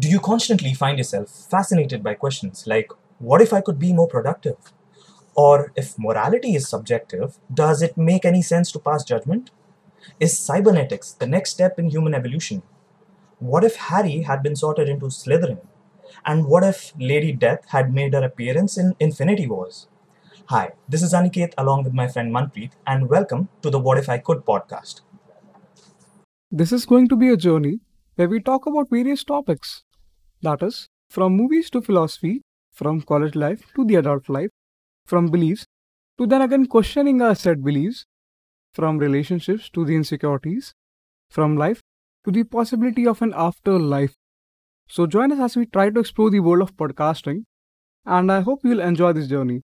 Do you constantly find yourself fascinated by questions like, what if I could be more productive? Or if morality is subjective, does it make any sense to pass judgment? Is cybernetics the next step in human evolution? What if Harry had been sorted into Slytherin? And what if Lady Death had made her appearance in Infinity Wars? Hi, this is Aniket along with my friend Manpreet, and welcome to the What If I Could podcast. This is going to be a journey where we talk about various topics. That is, from movies to philosophy, from college life to the adult life, from beliefs to then again questioning our set beliefs, from relationships to the insecurities, from life to the possibility of an afterlife. So join us as we try to explore the world of podcasting, and I hope you'll enjoy this journey.